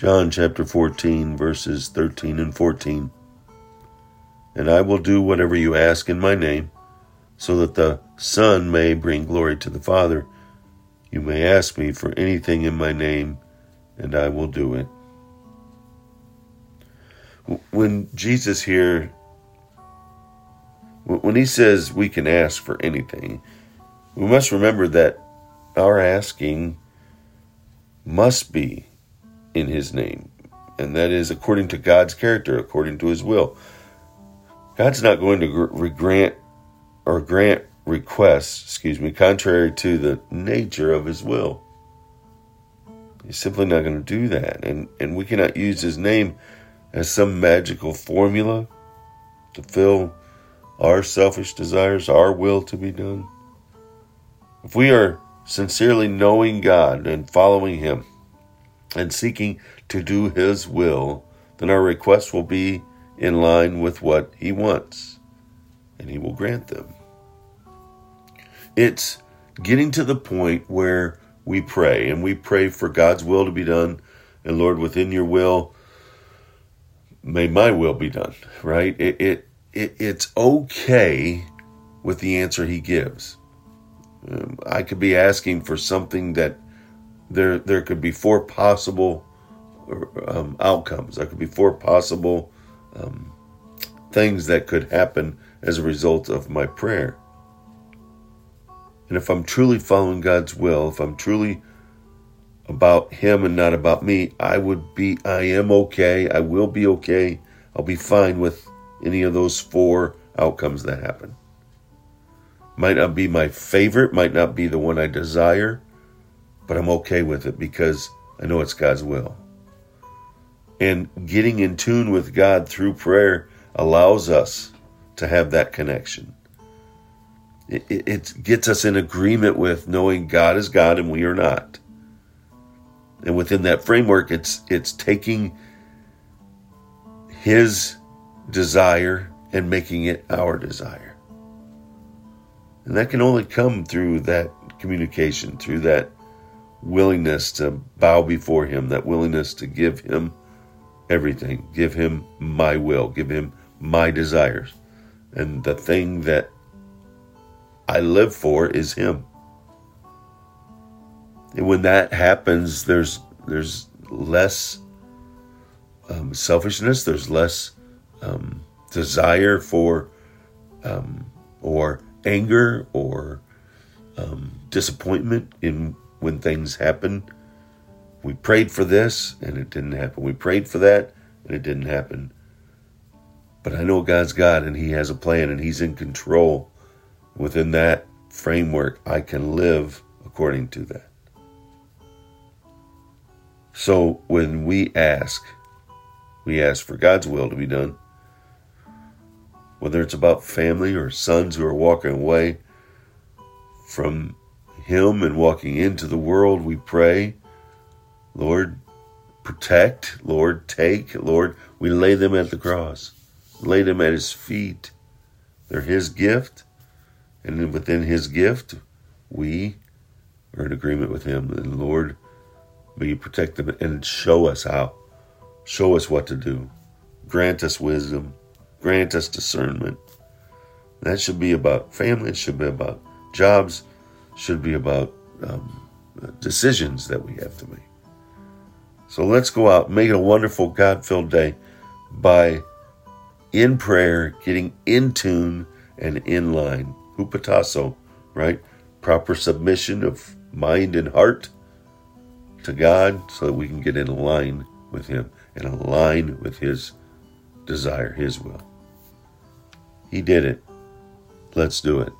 John chapter 14, verses 13 and 14. And I will do whatever you ask in my name, so that the Son may bring glory to the Father. You may ask me for anything in my name, and I will do it. When Jesus here, when he says we can ask for anything, we must remember that our asking must be in his name, and that is according to God's character, according to his will. God's not going to grant or grant requests, excuse me, contrary to the nature of his will. He's simply not going to do that. And, and we cannot use his name as some magical formula to fill our selfish desires, our will to be done. If we are sincerely knowing God and following him and seeking to do his will, then our requests will be in line with what he wants, and he will grant them. It's getting to the point where we pray and we pray for God's will to be done. And Lord, within your will, may my will be done, right? It, it, it it's okay with the answer he gives. Um, I could be asking for something that there there could be four possible um, outcomes. There could be four possible um, things that could happen as a result of my prayer. And if I'm truly following God's will, if I'm truly about Him and not about me, I would be, I am okay. I will be okay. I'll be fine with any of those four outcomes that happen. Might not be my favorite, might not be the one I desire, but I'm okay with it because I know it's God's will. And getting in tune with God through prayer allows us to have that connection it, it gets us in agreement with knowing God is God and we are not. And within that framework, it's it's taking His desire and making it our desire. And that can only come through that communication, through that willingness to bow before Him, that willingness to give Him everything, give Him my will, give Him my desires. And the thing that I live for is Him. And when that happens, there's there's less um, selfishness. There's less um, desire for um, or anger or um, disappointment in when things happen. We prayed for this and it didn't happen. We prayed for that and it didn't happen. But I know God's God and He has a plan and He's in control within that framework, I can live according to that. So when we ask, we ask for God's will to be done. Whether it's about family or sons who are walking away from Him and walking into the world, we pray, Lord, protect, Lord, take, Lord, we lay them at the cross, lay them at His feet. They're His gift. And within His gift, we are in agreement with Him. And Lord, may you protect them and show us how. Show us what to do. Grant us wisdom. Grant us discernment. That should be about family. It should be about jobs. Should be about um, decisions that we have to make. So let's go out, make it a wonderful, God filled day by in prayer, getting in tune and in line hupotasso, right? Proper submission of mind and heart to God so that we can get in line with Him and align with His desire, His will. He did it. Let's do it.